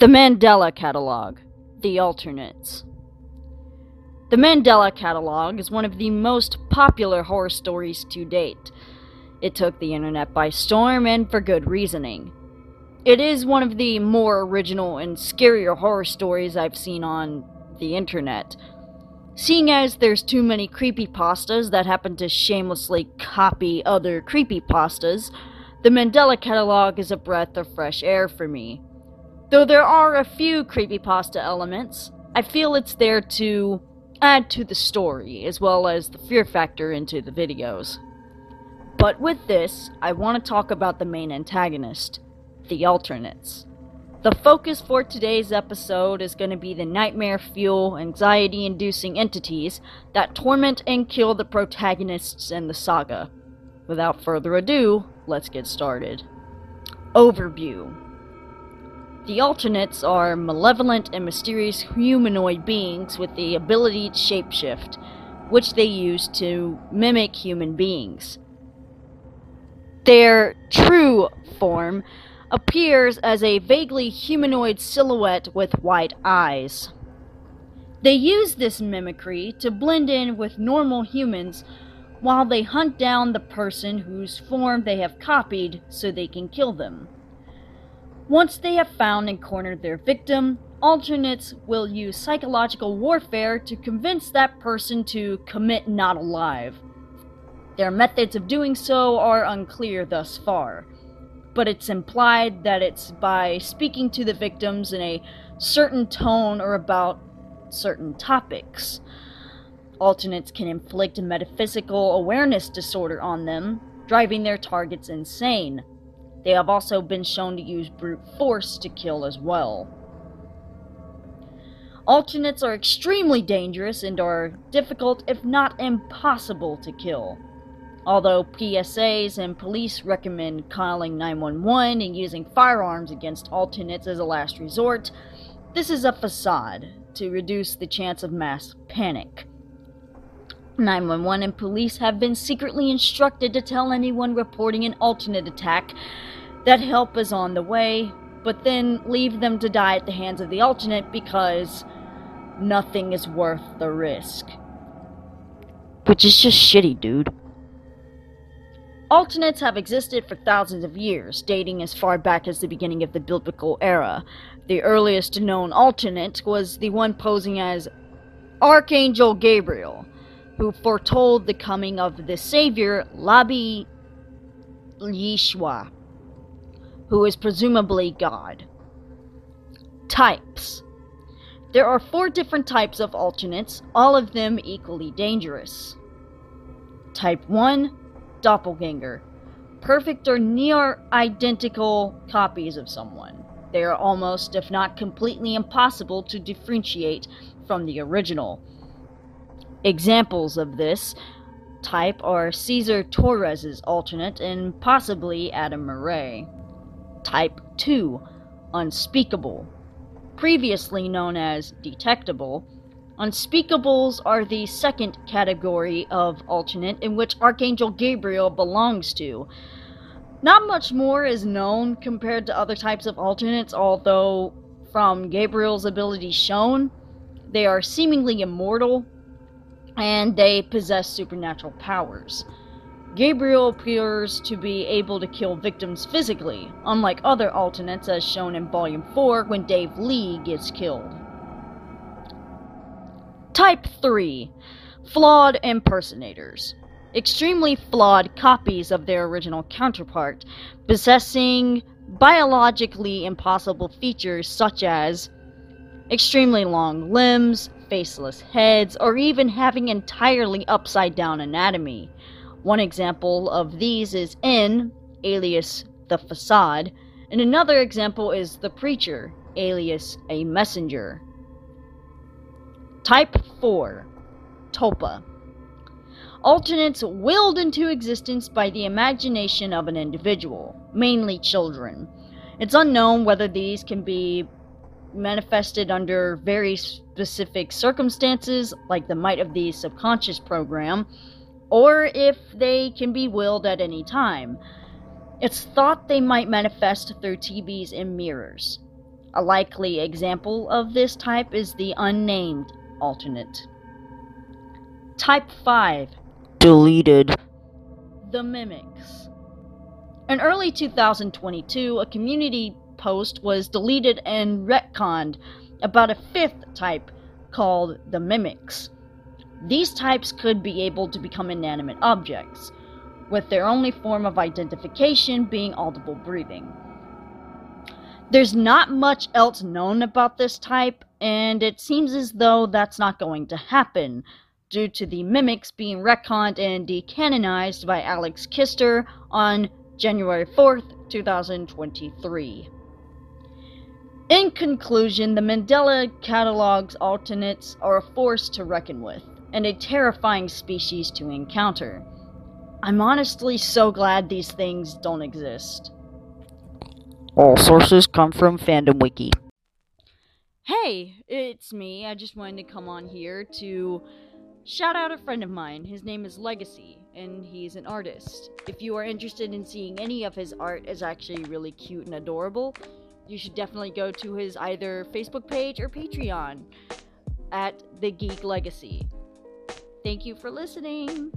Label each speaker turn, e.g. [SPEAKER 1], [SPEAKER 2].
[SPEAKER 1] The Mandela Catalog The Alternates. The Mandela Catalog is one of the most popular horror stories to date. It took the internet by storm and for good reasoning. It is one of the more original and scarier horror stories I've seen on the internet. Seeing as there's too many creepypastas that happen to shamelessly copy other creepypastas, the Mandela Catalog is a breath of fresh air for me. Though there are a few creepypasta elements, I feel it's there to add to the story as well as the fear factor into the videos. But with this, I want to talk about the main antagonist, the alternates. The focus for today's episode is going to be the nightmare fuel, anxiety inducing entities that torment and kill the protagonists in the saga. Without further ado, let's get started. Overview The alternates are malevolent and mysterious humanoid beings with the ability to shapeshift, which they use to mimic human beings. Their true form appears as a vaguely humanoid silhouette with white eyes. They use this mimicry to blend in with normal humans while they hunt down the person whose form they have copied so they can kill them. Once they have found and cornered their victim, alternates will use psychological warfare to convince that person to commit not alive. Their methods of doing so are unclear thus far but it's implied that it's by speaking to the victims in a certain tone or about certain topics. Alternates can inflict a metaphysical awareness disorder on them, driving their targets insane. They have also been shown to use brute force to kill as well. Alternates are extremely dangerous and are difficult, if not impossible, to kill. Although PSAs and police recommend calling 911 and using firearms against alternates as a last resort, this is a facade to reduce the chance of mass panic. 911 and police have been secretly instructed to tell anyone reporting an alternate attack that help is on the way, but then leave them to die at the hands of the alternate because nothing is worth the risk. Which is just shitty, dude. Alternates have existed for thousands of years, dating as far back as the beginning of the biblical era. The earliest known alternate was the one posing as Archangel Gabriel, who foretold the coming of the Savior, Labi Yeshua, who is presumably God. Types There are four different types of alternates, all of them equally dangerous. Type 1 doppelganger. Perfect or near identical copies of someone. They are almost, if not completely impossible to differentiate from the original. Examples of this type are Cesar Torres's alternate and possibly Adam Murray. Type 2 Unspeakable. Previously known as Detectable, Unspeakables are the second category of alternate in which Archangel Gabriel belongs to. Not much more is known compared to other types of alternates, although, from Gabriel's abilities shown, they are seemingly immortal and they possess supernatural powers. Gabriel appears to be able to kill victims physically, unlike other alternates as shown in Volume 4 when Dave Lee gets killed. Type 3 Flawed impersonators. Extremely flawed copies of their original counterpart, possessing biologically impossible features such as extremely long limbs, faceless heads, or even having entirely upside down anatomy. One example of these is N, alias the facade, and another example is the preacher, alias a messenger. Type 4 Tulpa. Alternates willed into existence by the imagination of an individual, mainly children. It's unknown whether these can be manifested under very specific circumstances, like the might of the subconscious program, or if they can be willed at any time. It's thought they might manifest through TVs and mirrors. A likely example of this type is the unnamed alternate. Type 5
[SPEAKER 2] Deleted.
[SPEAKER 1] The Mimics. In early 2022, a community post was deleted and retconned about a fifth type called the Mimics. These types could be able to become inanimate objects, with their only form of identification being audible breathing. There's not much else known about this type, and it seems as though that's not going to happen, due to the mimics being retconned and decanonized by Alex Kister on January 4th, 2023. In conclusion, the Mandela Catalog's alternates are a force to reckon with, and a terrifying species to encounter. I'm honestly so glad these things don't exist.
[SPEAKER 2] All sources come from Fandom Wiki.
[SPEAKER 1] Hey, it's me. I just wanted to come on here to shout out a friend of mine. His name is Legacy, and he's an artist. If you are interested in seeing any of his art, is actually really cute and adorable. You should definitely go to his either Facebook page or Patreon at The Geek Legacy. Thank you for listening.